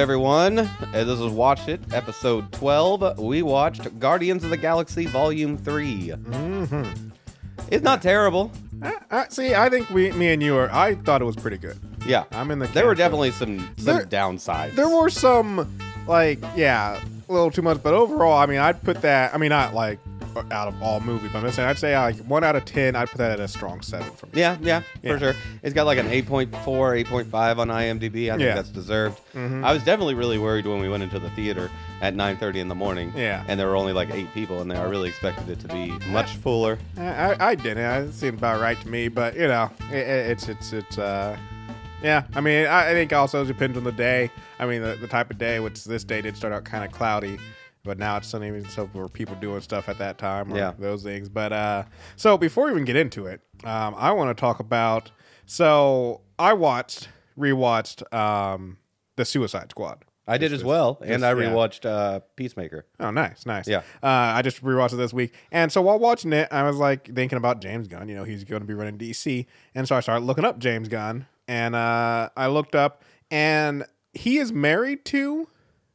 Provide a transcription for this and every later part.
Everyone. Uh, This is Watch It, episode 12. We watched Guardians of the Galaxy Volume 3. Mm-hmm. It's not terrible. I, I, see, I think we, me and you are. I thought it was pretty good. Yeah. I'm in the. There were definitely some, some There- downsides. There were some, like, yeah, a little too much, but overall, I mean, I'd put that. I mean, not like out of all movie, but I'm just saying, I'd say like one out of ten. I'd put that at a strong seven for me. Yeah, yeah, Yeah. for sure. It's got like an 8.4, 8.5 on IMDb. I think Yeah. that's deserved. Mhm. I was definitely really worried when we went into the theater at 9.30 in the morning. Yeah. And there were only like eight people in there. I really expected it to be much fuller. I, I, I didn't. It seemed about right to me, but you know, it, it, it's it's it's uh, yeah. I mean, I, I think also it depends on the day. I mean, the, the type of day. Which this day did start out kind of cloudy, but now it's sunny and so for people doing stuff at that time or Yeah. those things. But uh, so before we even get into it, um, I want to talk about. So I watched, rewatched, um, the Suicide Squad. I did as well. this- and I yeah. rewatched uh, Peacemaker. Oh, nice, nice. Yeah. Uh, I just rewatched it this week, and so while watching it, I was like thinking about James Gunn. You know, he's going to be running DC, and so I started looking up James Gunn, and uh, I looked up, and he is married to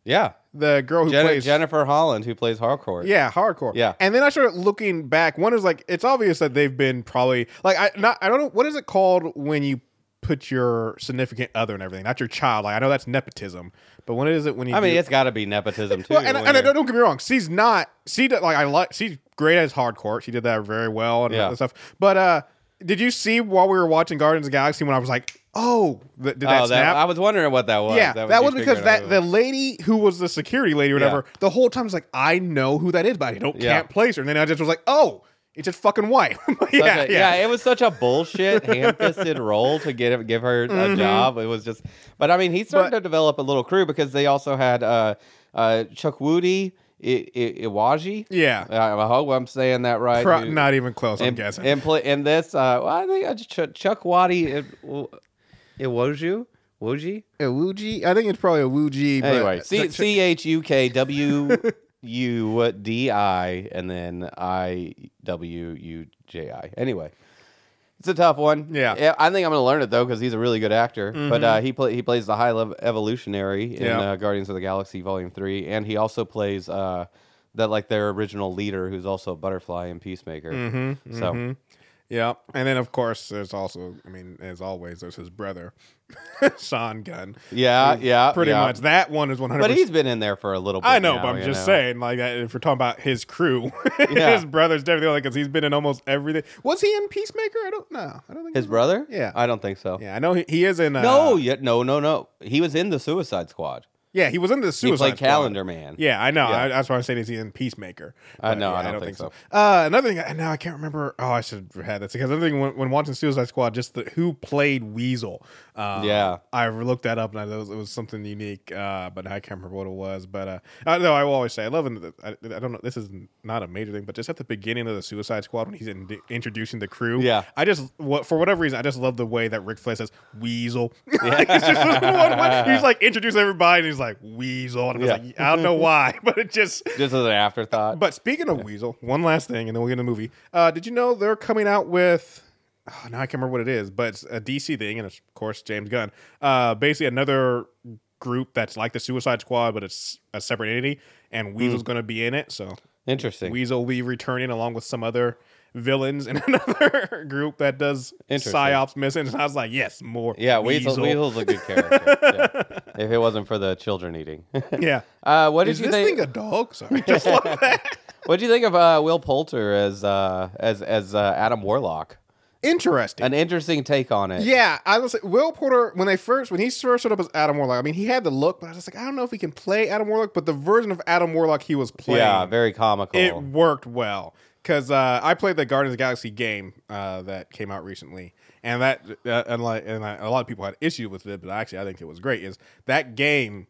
Yeah. The girl who Jen- plays Jennifer Holland, who plays Harcourt. Yeah, Harcourt. Yeah. and then I started looking back. One is like it's obvious that they've been probably like I not I don't know what is it called when you put your significant other and everything, not your child. Like I know that's nepotism, but when is it when you? I mean, do- it's got to be nepotism too. well, and, and I don't, don't get me wrong. She's not. She like I like. She's great as Harcourt. She did that very well and Yeah. stuff. But uh, did you see while we were watching Guardians of the Galaxy when I was like, oh, th- did that oh, snap? that, I was wondering what that was. yeah, that, that, was because that the lady who was the security lady or whatever, Yeah. the whole time was like, I know who that is, but I don't Yeah. can't place her. And then I just was like, oh, it's just fucking white. yeah, a- yeah, it was such a bullshit ham-fisted role to get give her a job. It was just, but I mean, he started Mm-hmm. But- to develop a little crew because they also had uh, uh, Chuck Woody, I- I- Iwaji. yeah. Uh, I hope I'm saying that right. Pro- not even close. I'm and, guessing. and play in this. Uh, well, I think I just Chuck, Chuck Waddy, Iwoju, Woji. a Wuji, I think it's probably a Wuji. but- Anyway, C C H U K W U D I and then I W U J I. Anyway, it's a tough one. Yeah. I think I'm going to learn it though because he's a really good actor. But uh, he play he plays the high level evolutionary in Yeah. uh, Guardians of the Galaxy Volume Three, and he also plays uh, that like their original leader, who's also a butterfly in Peacemaker. Mm-hmm, So mhm. Yeah, and then of course there's also, I mean, as always, there's his brother, Sean Gunn. yeah, yeah, Pretty yeah. much that one is 100. But he's been in there for a little bit. I know, now, but I'm just know. saying, like, if we're talking about his crew, Yeah. his brothers, definitely, like because he's been in almost everything. Was he in Peacemaker? I don't know. I don't think His brother? Yeah. I don't think so. Yeah, I know he, he is in. Uh, No, yet no, no, no. He was in the Suicide Squad. Yeah, he was in the Suicide He played Squad. Calendar Man. Yeah, I know. Yeah. I, that's why I'm saying is he in Peacemaker? I But, know, yeah, I don't think so. Uh, another thing, and now I can't remember. Oh, I should have had this because another thing when, when watching Suicide Squad, just the, who played Weasel. Um, Yeah. I looked that up and I, it, was, it was something unique, uh, but I can't remember what it was. But uh, I know I will always say I love. it. I, I don't know. This is not a major thing, but just at the beginning of the Suicide Squad when he's in, introducing the crew. Yeah. I just what for whatever reason I just love the way that Rick Flair says Weasel. Like, it's just. He's like introducing everybody and he's like Weasel, and I was Yeah. like, I don't know why, but it just Just as an afterthought. but speaking of Weasel, one last thing, and then we'll get in the movie. Uh, did you know they're coming out with? Oh, now I can't remember what it is, but it's a DC thing, and it's, of course James Gunn. Uh, basically another group that's like the Suicide Squad, but it's a separate entity, and Weasel's Hmm. going to be in it. So Interesting. Weasel will be returning along with some other villains in another group that does psyops missions. And I was like, yes, more. yeah, Weasel, Weasel's a good character. yeah. If it wasn't for the children eating. Yeah. uh, what did Is you this think? thing a dog? Sorry, just love that. What do you think of uh, Will Poulter as uh, as as uh, Adam Warlock? Interesting. An interesting take on it. Yeah, I was like, Will Poulter when they first when he first showed up as Adam Warlock. I mean, he had the look, but I was just like, I don't know if he can play Adam Warlock. But the version of Adam Warlock he was playing, Yeah, very comical. it worked well because uh, I played the Guardians of the Galaxy game uh, that came out recently, and that uh, and like and I, a lot of people had issue with it, but actually I think it was great. Is that game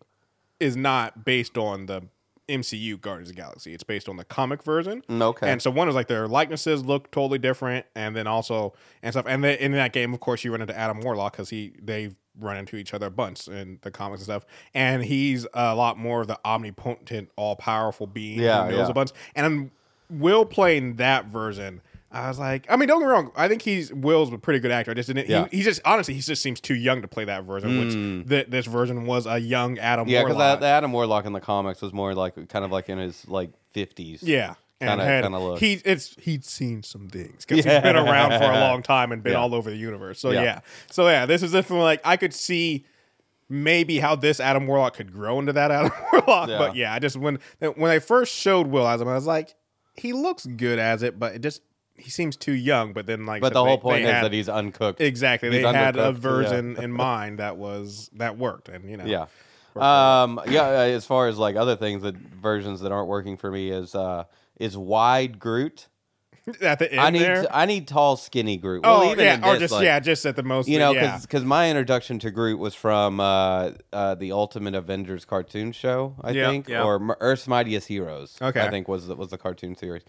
is not based on the MCU Guardians of the Galaxy. It's based on the comic version. Okay. And so one is like their likenesses look totally different, and then also and stuff. And then in that game, of course, you run into Adam Warlock because he they run into each other a bunch in the comics and stuff. And he's a lot more of the omnipotent, all powerful being Yeah, who knows yeah. a bunch. And Will playing that version. I was like, I mean, don't get me wrong. I think he's Will's a pretty good actor. I just didn't. Yeah. He, he just honestly, he just seems too young to play that version. Which th- this version was a young Adam. Mm. Yeah, because the Adam Warlock in the comics was more like kind of like in his like fifties. Yeah. And Kinda- kinda look. he it's he'd seen some things because Yeah. he's been around for a long time and been Yeah. all over the universe. So Yeah. yeah. so yeah, this is definitely like I could see maybe how this Adam Warlock could grow into that Adam Warlock. But yeah, I just when when I first showed Will as him, I was like, he looks good as it, but it just he seems too young. But then like, But the they- whole point is had- that he's uncooked. exactly he's they had a undercooked, yeah. version in mind that was that worked, and you know Yeah. Um. Yeah. uh, As far as like other things that versions that aren't working for me is uh is wide Groot. at the end I need there. I need tall skinny Groot. Well, oh even yeah, or this, just like, yeah, just at the most. You know, yeah. because my introduction to Groot was from uh, uh, the Ultimate Avengers cartoon show, I Yeah, think, yeah. or Earth's Mightiest Heroes. Okay. I think was the, was the cartoon series.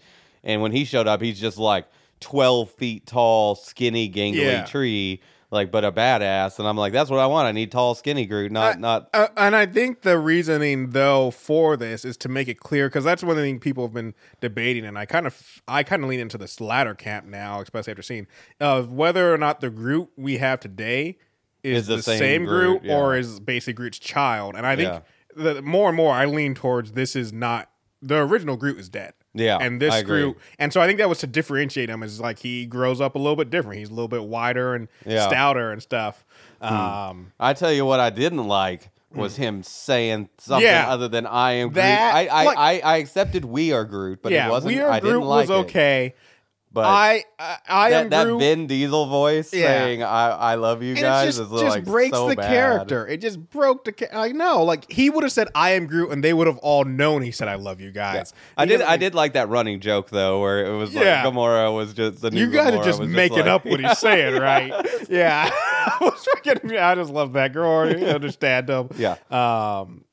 And when he showed up, he's just like twelve feet tall, skinny, gangly Yeah. tree, like but a badass. And I'm like, that's what I want. I need tall, skinny Groot, not I- not. Uh, and I think the reasoning though for this is to make it clear because that's one thing people have been debating, and I kind of I kind of lean into this latter camp now, especially after seeing of whether or not the Groot we have today is, Is the the, same same, Groot, Groot, or is basically Groot's child. And I think Yeah. the more and more I lean towards this is not the original Groot is dead. Yeah, and this. Groot, and so I think that was to differentiate him is like he grows up a little bit different. He's a little bit wider and Yeah. Hmm. stouter and stuff. Um, I tell you what, I didn't like was him saying something. Yeah. other than "I am Groot." That- I I, like- I I accepted "We are Groot," but yeah, it wasn't. We Are I Groot didn't like was it. okay. But I I, I that, that Groot. Vin Diesel voice Yeah. saying "I I love you and guys" it just, is just like breaks so the bad. character. It just broke the. Ca- I know, like he would have said, "I am Groot," and they would have all known he said, "I love you guys." I did. doesn't- I did like that running joke though, where it was like Yeah. Gamora was just the new You guys Gamora are just was making like- up what he's saying, right? yeah, I was freaking. I just love that girl. You understand them? Yeah. Um,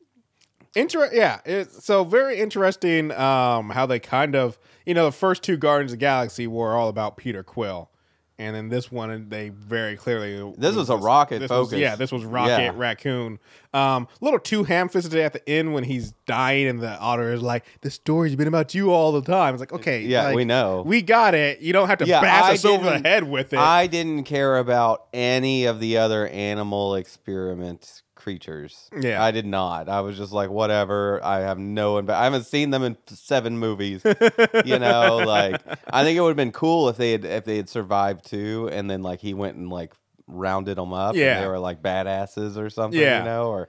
inter- Yeah. It's, so very interesting. Um, how they kind of, you know, the first two Guardians of the Galaxy were all about Peter Quill. And then this one, they very clearly. This was a Rocket this was- focus. yeah, this was Rocket Yeah. Raccoon. Um, a little too ham fisted at the end when he's dying, and the otter is like, "The story's been about you all the time." It's like, okay, Yeah, like, we know. we got it. You don't have to Yeah, bash us over the head with it. I didn't care about any of the other animal experiment creatures. Yeah. I did not. I was just like, whatever. I have no. Inv- I haven't seen them in seven movies. you know, like I think it would have been cool if they had if they had survived too, and then like he went and like rounded them up. Yeah. and they were like badasses or something. Yeah. you know, or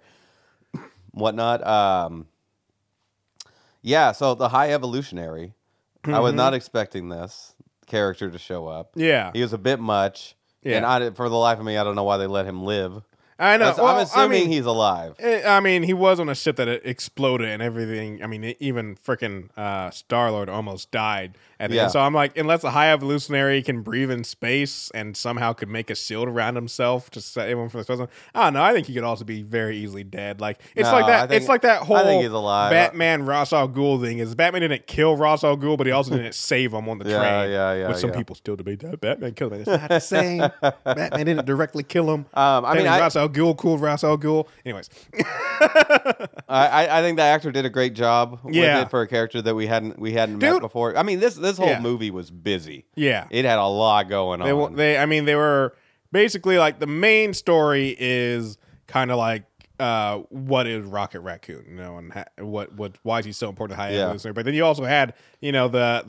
whatnot. Um, yeah. So the high evolutionary. I was not expecting this character to show up. Mm-hmm. yeah, He was a bit much. Yeah. And I, for the life of me, I don't know why they let him live. I know. Well, I'm assuming I mean, he's alive. eh, I mean, he was on a ship that exploded and everything. I mean, even freaking uh, Star Lord almost died at the Yeah. end. So I'm like, unless a high evolutionary can breathe in space and somehow could make a shield around himself to save everyone from the explosion, I don't know. I think he could also be very easily dead. Like it's No, like that. think- it's like that whole I think he's alive. Batman Ra's al Ghul thing. Is Batman didn't kill Ra's al Ghul, but he also didn't save him on the Yeah, train. yeah, yeah, yeah. Which some people still debate that Batman killed him. It's not the same. Batman didn't directly kill him. Um, I mean, I- al Ghul cool Ra's al Ghul. Anyways, I, I, think the actor did a great job Yeah. with it for a character that we hadn't we hadn't met before. I mean, this this whole Yeah. movie was busy. yeah. It had a lot going They, on. they, I mean, they were basically like the main story is kind of like uh, what is Rocket Raccoon, you know, and ha- what what why is he so important to High Yeah. Evolutionary? But then you also had, you know, the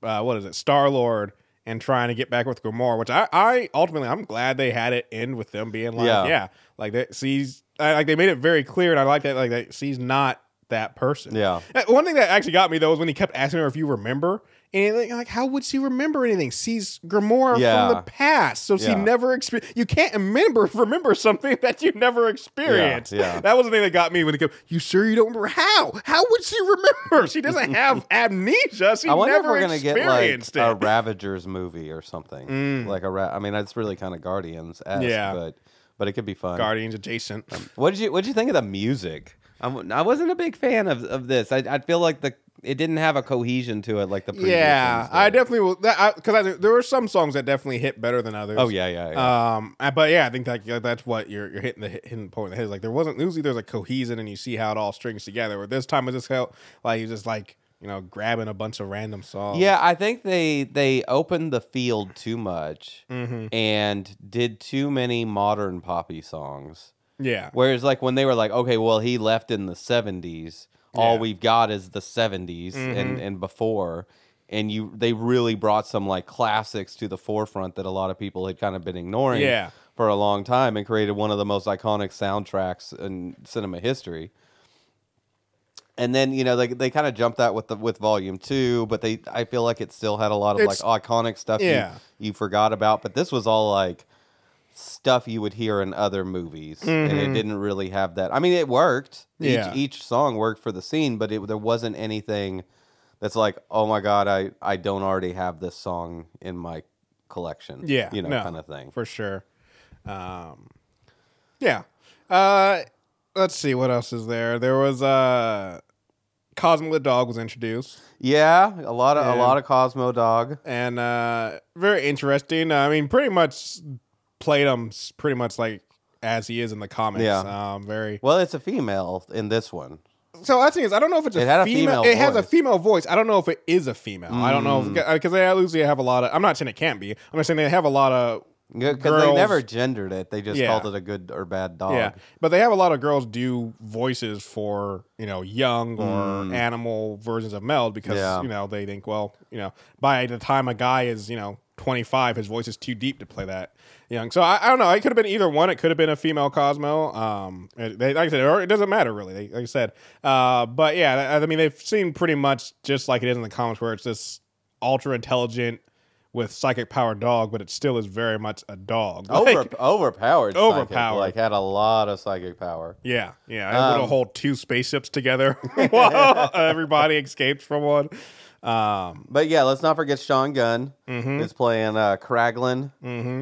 the uh, what is it, Star Lord. And trying to get back with Gamora, which I, I ultimately I'm glad they had it end with them being like, Yeah. yeah, like that. Sees I- like they made it very clear, and I like that. Like that, she's not that person. Yeah. Uh, One thing that actually got me though is when he kept asking her if you remember, and like, how would she remember anything? She's Gamora Yeah. from the past, so she Yeah. never experienced. You can't remember remember something that you never experienced. yeah. That was the thing that got me when he came. You sure you don't remember? How? How would she remember? She doesn't have amnesia. She I wonder if never we're gonna get like experienced a. Ravagers movie or something. Mm. Like a ra- I mean, it's really kind of Guardians. Yeah. but but it could be fun. Guardians adjacent. Um, what did you What did you think of the music? I'm, I wasn't a big fan of, of this. I, I feel like the it didn't have a cohesion to it like the previous Yeah, I definitely will. Because I, there were some songs that definitely hit better than others. Oh yeah, yeah, yeah. Um, uh, but yeah, I think that yeah, that's what you're you're hitting the hitting point in the head. Like there wasn't usually there's a cohesion and you see how it all strings together. Where this time it just felt like you just like you know grabbing a bunch of random songs. Yeah, I think they they opened the field too much Mm-hmm. and did too many modern poppy songs. Yeah. Whereas like when they were like, okay, well he left in the seventies, all Yeah. we've got is the 70s and mm-hmm. and before. And you they really brought some like classics to the forefront that a lot of people had kind of been ignoring Yeah. for a long time and created one of the most iconic soundtracks in cinema history. And then you know they they kind of jumped that with the with volume two, but they I feel like it still had a lot of It's- like iconic stuff Yeah. you, you forgot about. But this was all like stuff you would hear in other movies, and it didn't really have that. I mean, it worked. Mm-hmm. Yeah. Each each song worked for the scene, but it, there wasn't anything that's like, oh my god, I I don't already have this song in my collection. Yeah, you know, no. kind of thing. for sure. Um, yeah. Uh, let's see what else is there. There was uh, Cosmo the dog was introduced, Yeah, a lot of And- a lot of Cosmo Dog. and uh, very interesting. I mean, pretty much played him pretty much like as he is in the comics. Yeah. Um, very. Well, it's a female in this one. So I think is I don't know if it's a, It a female. female It has a female voice. I don't know if it is a female. I don't know Mm. because they usually have a lot of. I'm not saying it can't be. I'm just saying they have a lot of Because they never gendered it; they just Yeah. called it a good or bad dog. Yeah, but they have a lot of girls do voices for you know young or animal versions of Meld because Mm. Yeah. you know they think well you know by the time a guy is you know 25 his voice is too deep to play that young. So I, I don't know. It could have been either one. It could have been a female Cosmo. Um, it, they, like I said, or it doesn't matter really. They, like I said, uh, but yeah, I, I mean they've seen pretty much just like it is in the comics where it's this ultra intelligent with psychic power dog, but it still is very much a dog. Over, Like- overpowered, psychic, Overpowered. like had a lot of psychic power. Yeah, yeah. I would Um, hold two spaceships together while everybody escaped from one. Um, But yeah, let's not forget Sean Gunn Mm-hmm. is playing uh, Kraglin.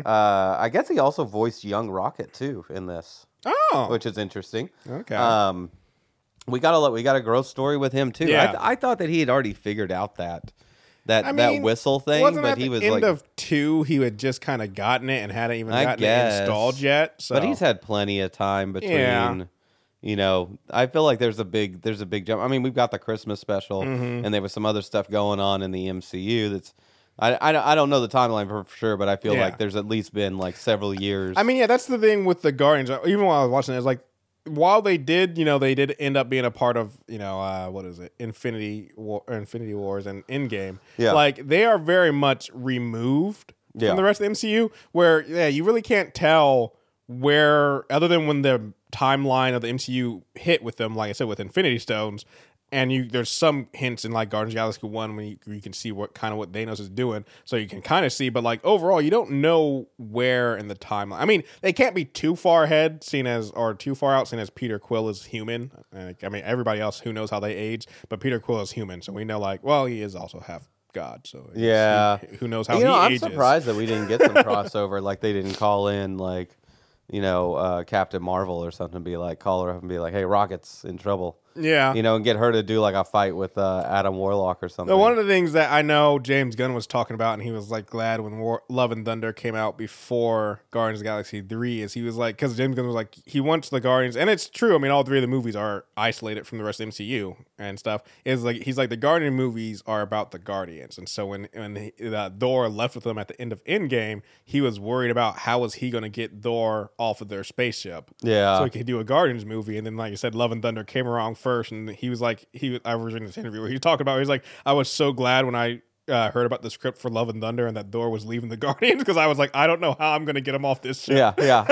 Uh, I guess he also voiced Young Rocket too in this, oh, which is interesting. okay. Um, we got a we got a growth story with him too. I, Yeah. th- I thought that he had already figured out that that I that whistle thing, but at he the was end like, of two, he had just kind of gotten it and hadn't even I gotten guess. it installed yet. So. but he's had plenty of time between. Yeah. You know, I feel like there's a big there's a big jump. I mean, we've got the Christmas special, Mm-hmm. and there was some other stuff going on in the MCU. That's I, I, don't- I don't know the timeline for, for sure, but I feel Yeah. like there's at least been like several years. I mean, yeah, that's the thing with the Guardians. Even while I was watching it, it's like while they did, you know, they did end up being a part of, you know, uh, what is it, Infinity War, or Infinity Wars and Endgame. Yeah. like they are very much removed Yeah. from the rest of the MCU. Where yeah, you really can't tell where, other than when the timeline of the MCU hit with them, like I said, with Infinity Stones. And you, there's some hints in like Guardians of the Galaxy One when you, you can see what kind of what Thanos is doing, so you can kind of see. But like overall, you don't know where in the timeline. I mean, they can't be too far ahead, seen as or too far out, seen as Peter Quill is human. Like, I mean, everybody else who knows how they age, but Peter Quill is human, so we know like, well, he is also half God, so Yeah. he- who knows how you know, I'm ages? surprised that we didn't get some crossover. Like they didn't call in like, you know, uh, Captain Marvel or something. Be like, call her up and be like, hey, Rocket's in trouble. Yeah, You know, and get her to do like a fight with uh, Adam Warlock or something. No, one of the things that I know James Gunn was talking about, and he was like glad when War- Love and Thunder came out before Guardians of the Galaxy 3, is he was like, because James Gunn was like, he wants the Guardians, and it's true. I mean, all three of the movies are isolated from the rest of MCU and stuff. Is like, he's like, the Guardian movies are about the Guardians. And so when, when the Thor left with them at the end of Endgame, he was worried about how was he going to get Thor off of their spaceship yeah. so he could do a Guardians movie. And then, like you said, Love and Thunder came around first, and he was like, he I was reading this interview where he was talking about, he was like, I was so glad when I uh, heard about the script for Love and Thunder and that Thor was leaving the Guardians because I was like, I don't know how I'm gonna get him off this ship. yeah, yeah.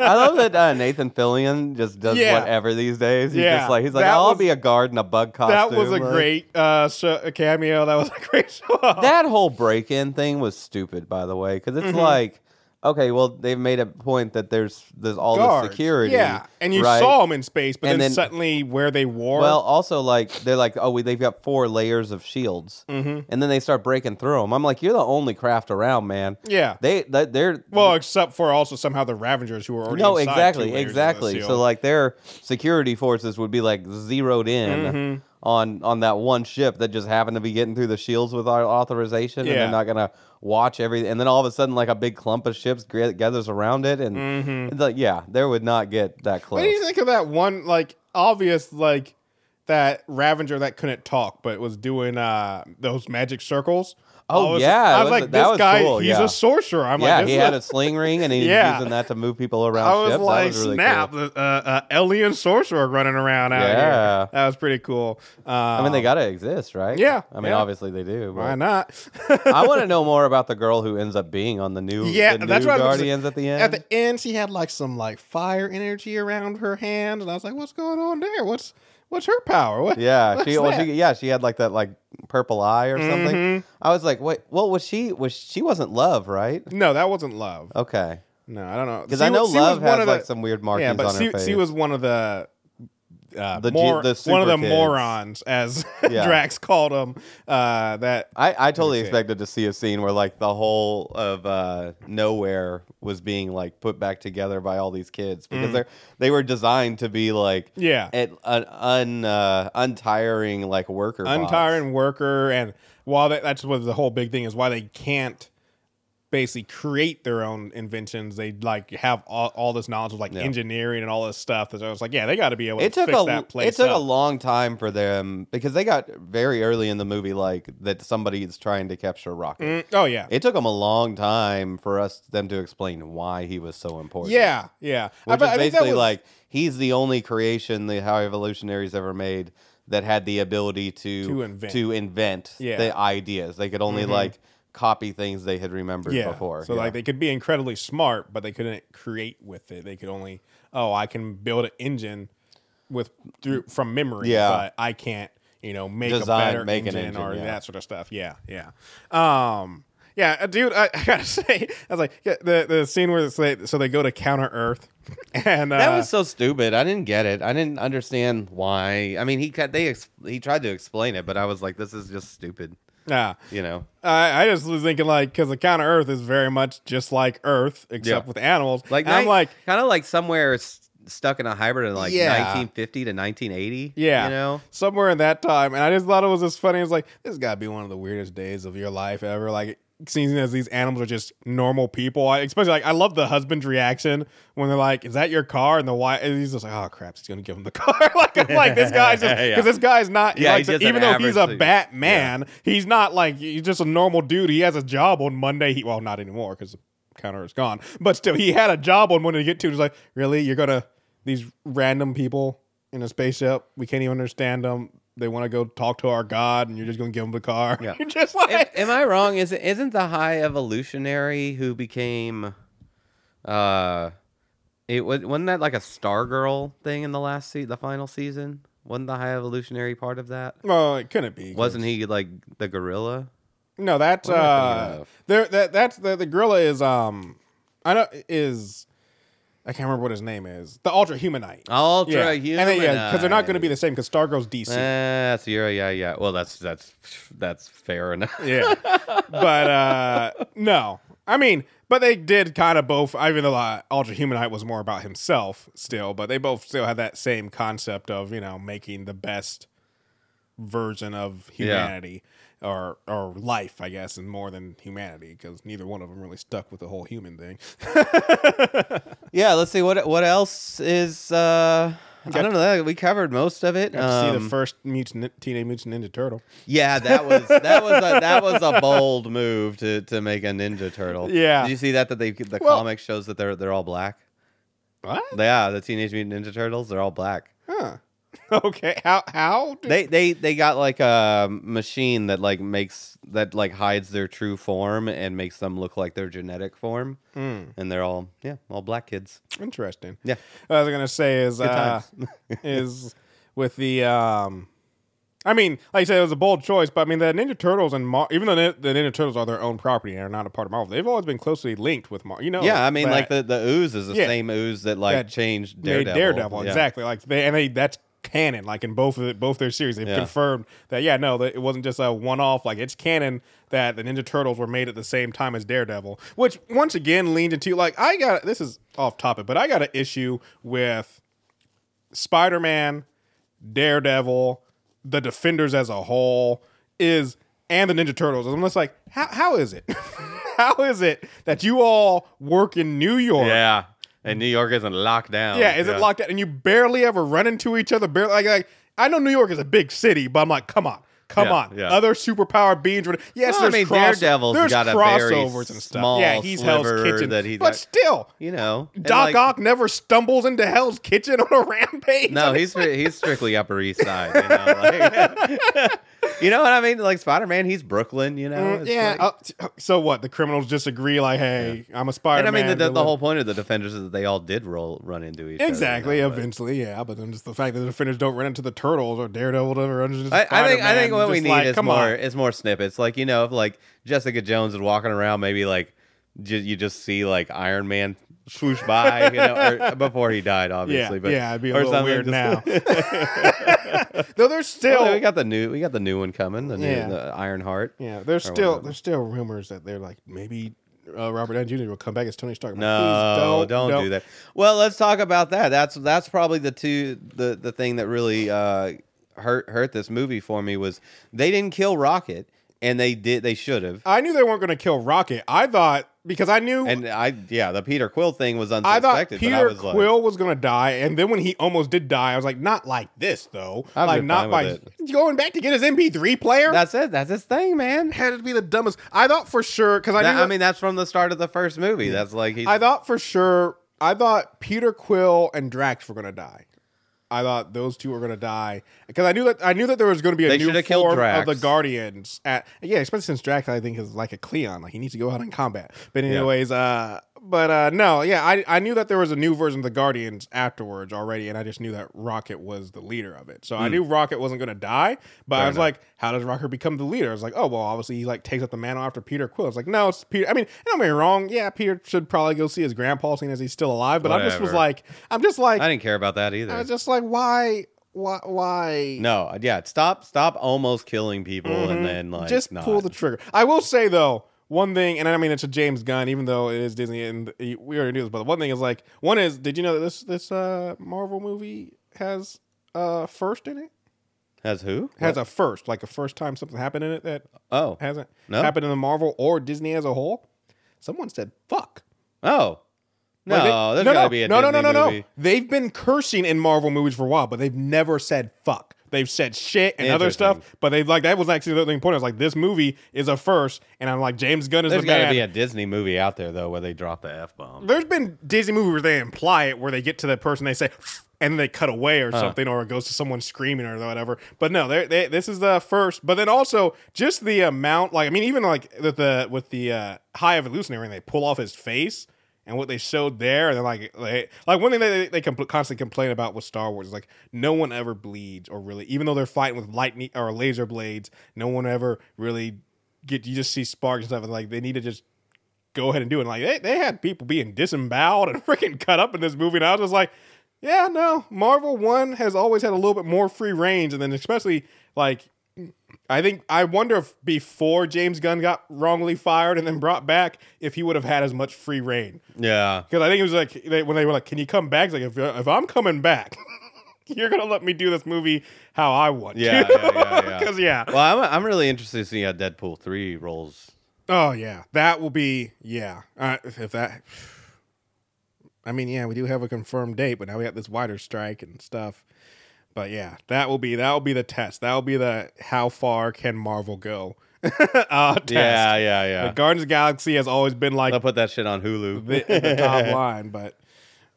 I love that uh, Nathan Fillion just does Yeah. whatever these days. He's Yeah. just like he's like, That I'll was- be a guard in a bug costume. That was a like- great uh, sh- cameo. That was a great show. that whole break-in thing was stupid, by the way, because it's Mm-hmm. like, okay, well, they've made a point that there's there's all Guards. this security, Yeah, and you right? saw them in space, but And then, then- suddenly where they wore. Well, also like they're like, oh, we, they've got four layers of shields, Mm-hmm. and then they start breaking through them. I'm like, you're the only craft around, man. yeah. They they're well, except for also somehow the Ravagers who were already no, exactly, exactly. So like their security forces would be like zeroed in Mm-hmm. on on that one ship that just happened to be getting through the shields with our authorization, and they're not gonna watch every. And then all of a sudden, like a big clump of ships gathers around it, and it's like, yeah, there would not get that close. What do you think of that one, like, obvious, like, that Ravager that couldn't talk but was doing uh those magic circles. Oh, I was, yeah, I was was- like, this was guy, cool, he's yeah. a sorcerer. I'm yeah, like, he had a sling ring and he was Yeah. using that to move people around I was ships. like, was really snap, cool. uh, uh, alien sorcerer running around out Yeah. here. That was pretty cool. Um, I mean, they got to exist, right? yeah, I mean, yeah. obviously they do. why not? I want to know more about the girl who ends up being on the new, Yeah, the that's new what I was gonna. Guardians at the end. At the end, she had like some like fire energy around her hand, and I was like, "What's going on there? What's what's her power? What, yeah, she, well, she, yeah, she had like that like purple eye or something. Mhm. I was like, wait, well, was she? Was she wasn't love, right? No, that wasn't love. Okay, No, I don't know. because I know was- C was love one has of the- like some weird markings yeah, but on her face. C was one of the. Uh, The more, the one of the kids. morons, as Yeah. Drax called them. Uh, that I, I totally expected to see a scene where like the whole of uh, Knowhere was being like put back together by all these kids because Mm. they're they were designed to be like yeah, at an un uh, untiring like worker untiring worker, and while that, that's what the whole big thing is, why they can't basically create their own inventions. They like have all, all this knowledge of like Yeah. engineering and all this stuff. That I was like, yeah, they got to be able It to took fix a that place. it took a long time for them because they got very early in the movie like that somebody is trying to capture Rocket. Mm, oh yeah, It took them a long time for us them to explain why he was so important. yeah, yeah. Which bet- is I basically was- like he's the only creation the High Evolutionaries ever made that had the ability to To invent. to invent Yeah. the ideas. They could only Mhm. like copy things they had remembered yeah. before. So yeah. like they could be incredibly smart, but they couldn't create with it. They could only oh, I can build an engine with through from memory, Yeah. but I can't you know make Design- a better make engine, engine, or yeah. that sort of stuff. Yeah, yeah. Um. Yeah, uh, dude, I, I gotta say, I was like, yeah, the the scene where it's like, so they go to counter Earth, and uh, that was so stupid. I didn't get it. I didn't understand why. I mean, he cut- they he tried to explain it, but I was like, this is just stupid. Yeah. You know? I, I just was thinking like because the counter Earth is very much just like Earth except Yeah. with animals. Like And I'm like, kind of like somewhere s- stuck in a hybrid in like Yeah. 1950 to 1980. Yeah. you know. somewhere in that time, and I just thought it was as funny. It's like this got to be one of the weirdest days of your life ever. Like seeing as these animals are just normal people. I, especially like I love the husband's reaction when they're like, "Is that your car?" And the wife, and he's just like, "Oh crap, he's gonna give him the car." like, I'm like this guy's just because Yeah. this guy's not. Yeah, like, even though he's a Batman, he's not like he's just a normal dude. He has a job on Monday. He well, not anymore because the counter is gone. But still, he had a job on Monday to get to. He's like, really, you're gonna these random people in a spaceship. We can't even understand them. They want to go talk to our god, and you're just going to give them the car. Yeah. you're just like, Am, am I wrong? Is it isn't the high evolutionary who became uh it was wasn't that like a Stargirl thing in the last se- the final season? Wasn't the high evolutionary part of that? well, it couldn't be. Wasn't he like the gorilla? No, that's What am I uh, there. That that's the the gorilla is um, I know is. I can't remember what his name is. The Ultra Humanite. Ultra yeah, human. and then, yeah, because they're not going to be the same. Because Stargirl's DC. That's yeah, yeah, yeah. Well, that's that's that's fair enough. Yeah. but uh no. I mean, but they did kind of both even though uh, Ultra Humanite was more about himself still, but they both still had that same concept of, you know, making the best version of Yeah. Or or life, I guess, and more than humanity because neither one of them really stuck with the whole human thing. Yeah, let's see what what else is. uh I don't know. We covered most of it. To see the Um, first mutant, Teenage Mutant Ninja Turtle. Yeah, that was that was a, that was a bold move to to make a Ninja Turtle. Yeah. Did you see that that they the Well- comic shows that they're they're all black? What? Yeah, the Teenage Mutant Ninja Turtles they're all black. Huh. Okay. How how do- They they they got like a machine that like makes that like hides their true form and makes them look like their genetic form, Hmm. and they're all yeah all black kids. Interesting. Yeah. What I was gonna say is uh, is with the um, I mean, like I said, it was a bold choice, but I mean, the Ninja Turtles and Mar- even though the, the Ninja Turtles are their own property and are not a part of Marvel, they've always been closely linked with Marvel. You know, yeah, I mean like the the ooze is the Yeah. same ooze that like That changed Daredevil. Daredevil Yeah. exactly like they and they that's canon like in both of the, both their series. They've Yeah. confirmed that yeah no that it wasn't just a one off like it's canon that the Ninja Turtles were made at the same time as Daredevil which once again leaned into like I got this is off topic but I got an issue with Spider Man Daredevil the Defenders as a whole is and the Ninja Turtles. I'm just like how how is it? How is it that you all work in New York Yeah, and New York isn't locked down. yeah, is it locked out? And you barely ever run into each other. Barely like, like I know New York is a big city, but I'm like, come on. Come Yeah, on, yeah. other superpower beings. Yes, Well, I there's mean, cross- Daredevil's there's got a very crossovers and stuff. Yeah, he's Hell's Kitchen, that he- but still, You know, Doc like, Ock never stumbles into Hell's Kitchen on a rampage. No, he's he's strictly Upper East Side. You know, like- you know what I mean? Like Spider Man, he's Brooklyn. You know, Mm, yeah. like- uh, so what? The criminals just agree, like, hey, I'm a Spider and I mean, the, the, the whole point of the Defenders is that they all did roll run into each Exactly. other. you know, but- eventually, yeah. But then just the fact that the defenders don't run into the turtles or Daredevil or run I, I think I think what we need like, is more on. is more snippets. Like you know, if like Jessica Jones is walking around, maybe like you just see like Iron Man swoosh by, you know, or, before he died, obviously. yeah, but yeah, it'd be a little weird now. Though there's still, Well, we got the new we got the new one coming, the new Yeah. the Iron Heart. yeah, there's still whatever. there's still rumors that they're like maybe uh, Robert Downey Jr. will come back as Tony Stark. Like, No, please don't, don't, do that. Well, let's talk about that. That's that's probably the two the the thing that really uh, hurt hurt this movie for me was they didn't kill Rocket, and they did they should have. I knew they weren't going to kill Rocket. I thought because I knew And I yeah, the Peter Quill thing was I unsuspected. thought but I Peter was like, Quill was gonna die, and then when he almost did die, I was like, not like this though. I've like not by going back to get his MP3 player. That's it. That's his thing, man. had to be the dumbest. I thought for sure because I That- I mean, that's from the start of the first movie. That's like. I thought for sure. I thought Peter Quill and Drax were gonna die. I thought those two were gonna die because I knew that I knew that there was gonna be a They new form of the Guardians. At yeah, especially since Drax I think is like a Cleon, like he needs to go out in combat. But Yeah. anyways, uh, but uh, no, yeah, I I knew that there was a new version of the Guardians afterwards already, and I just knew that Rocket was the leader of it. So I knew Rocket wasn't gonna die, but Hmm. Fair I was enough. like, how does Rocket become the leader? I was like, oh well, obviously he like takes up the mantle after Peter Quill. It's like no, it's Peter. I mean, don't get me wrong, yeah, Peter should probably go see his grandpa, seeing as he's still alive. But I just was like, I'm just like, I didn't care about that either. I was just like, why, why, why? no, yeah. Stop, stop, almost killing people, and then like Mm-hmm. just not. pull the trigger. I will say though, one thing, and I mean it's a James Gunn, even though it is Disney, and we already knew this. But one thing is like, one is, did you know that this this uh, Marvel movie has uh first in it? Has who? Has What? a first, like a first time something happened in it that oh hasn't No? happened in the Marvel or Disney as a whole. Someone said fuck. oh no. Like, they- there's no, gotta no, be a no, Disney no, no, no, movie. no. They've been cursing in Marvel movies for a while, but they've never said fuck. They've said shit and other stuff, but they like that was actually the thing. Point I was like, this movie is a first, and I'm like, James Gunn is There's the got to be a Disney movie out there though where they drop the f bomb. There's been Disney movies where they imply it, where they get to the person, they say, and they cut away or something, or it goes to someone screaming or whatever. But no, they they this is the first. But then also just the amount, like I mean, even like with the with the uh, high evolutionary, and they pull off his face. And what they showed there, and like, they, like one thing they they compl- constantly complain about with Star Wars is like no one ever bleeds or really, even though they're fighting with lightning or laser blades, no one ever really get. You just see sparks and stuff, and like they need to just go ahead and do it. Like they, they had people being disemboweled and freaking cut up in this movie, and I was just like, yeah, no, Marvel one has always had a little bit more free range, and then especially like. I think I wonder if before James Gunn got wrongly fired and then brought back, if he would have had as much free reign. Yeah. Because I think it was like they, when they were like, "Can you come back?" It's like if if I'm coming back, you're gonna let me do this movie how I want. Yeah, yeah, yeah, yeah. Because yeah, Well, I'm, I'm really interested to see how Deadpool three rolls. Oh yeah, that will be yeah. Uh, if that, I mean, yeah, we do have a confirmed date, but now we got this wider strike and stuff. But yeah, that will be that will be the test. That will be the how far can Marvel go? uh, test. Yeah, yeah, yeah. The Guardians of the Galaxy has always been like I'll put that shit on Hulu. the, the top line, but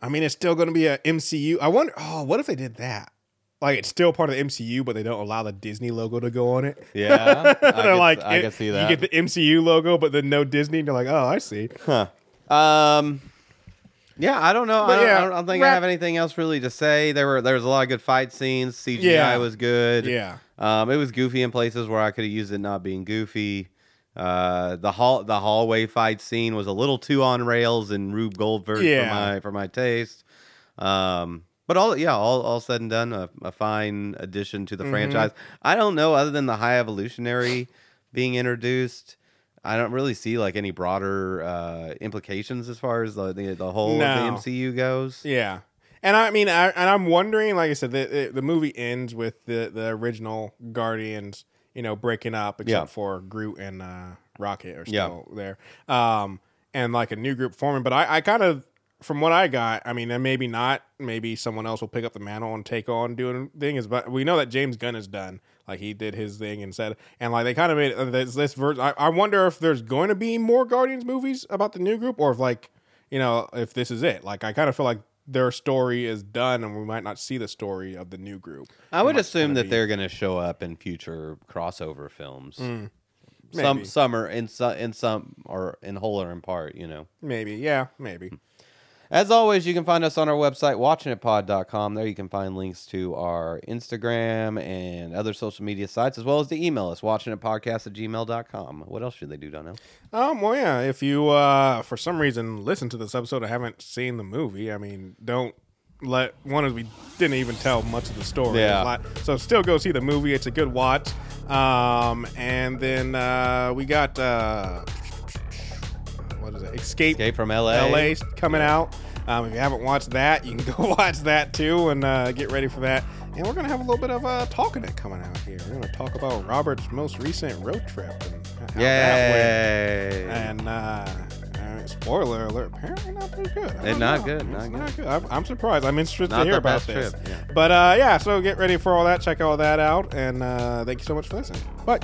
I mean, it's still going to be a MCU. I wonder. Oh, what if they did that? Like it's still part of the MCU, but they don't allow the Disney logo to go on it. Yeah, I They're could- like, I it- can see that. You get the MCU logo, but then no Disney. And you're like, oh, I see. Huh. Um. Yeah, I don't know. I don't, yeah, I don't, I don't think I have anything else really to say. There were there was a lot of good fight scenes. CGI Yeah. was good. Yeah. Um, it was goofy in places where I could have used it not being goofy. Uh, the hall the hallway fight scene was a little too on rails and Rube Goldberg Yeah. for my for my taste. Um, but all yeah, all all said and done, a, a fine addition to the Mm-hmm. franchise. I don't know, other than the high evolutionary being introduced. I don't really see like any broader uh, implications as far as the the, the whole No. of the MCU goes. Yeah. And I mean, I, and I'm wondering, like I said, the, the, movie ends with the, the original Guardians, you know, breaking up, except Yeah. for Groot and uh, Rocket are Yeah. still there, um, and like a new group forming. But I, I kind of from what I got, I mean, and maybe not. Maybe someone else will pick up the mantle and take on doing things. But we know that James Gunn is done. Like he did his thing and said, and like they kind of made this, this version. I, I wonder if there's going to be more Guardians movies about the new group, or if like you know if this is it. Like I kind of feel like their story is done, and we might not see the story of the new group. I would assume that be- they're going to show up in future crossover films. Mm, some some are in some in some or in whole or in part, you know. maybe, yeah, maybe. As always, you can find us on our website, watchingitpod.com. There you can find links to our Instagram and other social media sites, as well as the email us, watchingitpodcast at gmail.com. What else should they do, Donnell? Um, well, yeah. If you, uh, for some reason, listen to this episode and haven't seen the movie, I mean, don't let one is we didn't even tell much of the story. Yeah. So still go see the movie. It's a good watch. Um, and then uh, we got uh, what is it? Escape, Escape from LA. LA coming out. Um, if you haven't watched that, you can go watch that too and uh, get ready for that. And we're gonna have a little bit of uh, talking it coming out here. We're gonna talk about Robert's most recent road trip and how that went. Yay. And uh, spoiler alert, apparently not too good. I don't not good, It's not not good. I'm, I'm surprised. I'm interested Not to hear the about best this. trip, yeah. But uh, yeah, so get ready for all that. Check all that out, and uh, thank you so much for listening. Bye.